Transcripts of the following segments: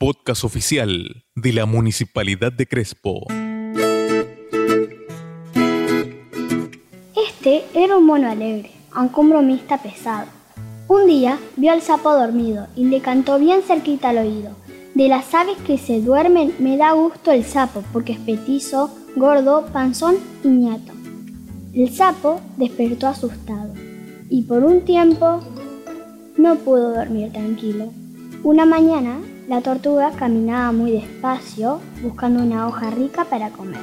podcast oficial de la Municipalidad de Crespo. Este era un mono alegre, aunque un bromista pesado. Un día vio al sapo dormido y le cantó bien cerquita al oído. De las aves que se duermen me da gusto el sapo porque es petizo, gordo, panzón y ñato. El sapo despertó asustado y por un tiempo no pudo dormir tranquilo. Una mañana la tortuga caminaba muy despacio buscando una hoja rica para comer,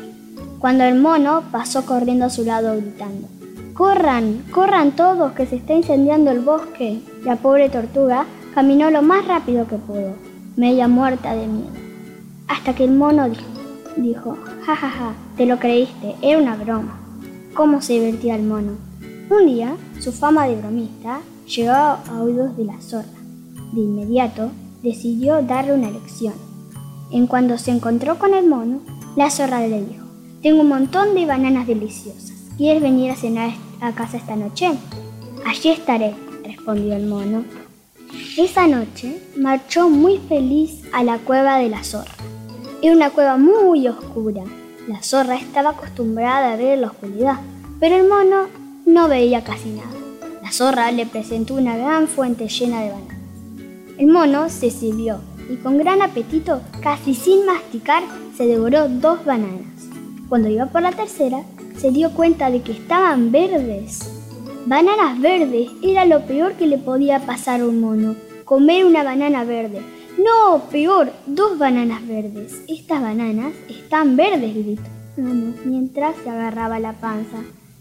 cuando el mono pasó corriendo a su lado gritando, ¡Corran! ¡Corran todos que se está incendiando el bosque! La pobre tortuga caminó lo más rápido que pudo, media muerta de miedo, hasta que el mono dijo, ¡Ja, ja, ja! Te lo creíste, era una broma. ¿Cómo se divertía el mono? Un día, su fama de bromista llegó a oídos de la zorra. De inmediato, decidió darle una lección. En cuando se encontró con el mono, la zorra le dijo, tengo un montón de bananas deliciosas. ¿Quieres venir a cenar a casa esta noche? Allí estaré, respondió el mono. Esa noche marchó muy feliz a la cueva de la zorra. Era una cueva muy oscura. La zorra estaba acostumbrada a ver la oscuridad, pero el mono no veía casi nada. La zorra le presentó una gran fuente llena de bananas. El mono se sirvió y con gran apetito, casi sin masticar, se devoró dos bananas. Cuando iba por la tercera, se dio cuenta de que estaban verdes. Bananas verdes era lo peor que le podía pasar a un mono, comer una banana verde. No, peor, dos bananas verdes. Estas bananas están verdes, gritó mientras se agarraba la panza.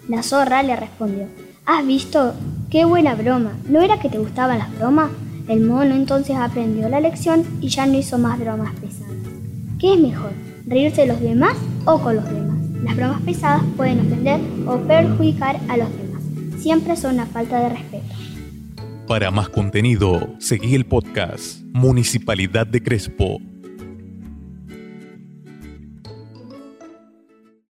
La zorra le respondió, ¿Has visto? ¡Qué buena broma! ¿No era que te gustaban las bromas? El mono entonces aprendió la lección y ya no hizo más bromas pesadas. ¿Qué es mejor? ¿Reírse de los demás o con los demás? Las bromas pesadas pueden ofender o perjudicar a los demás. Siempre son una falta de respeto. Para más contenido, seguí el podcast Municipalidad de Crespo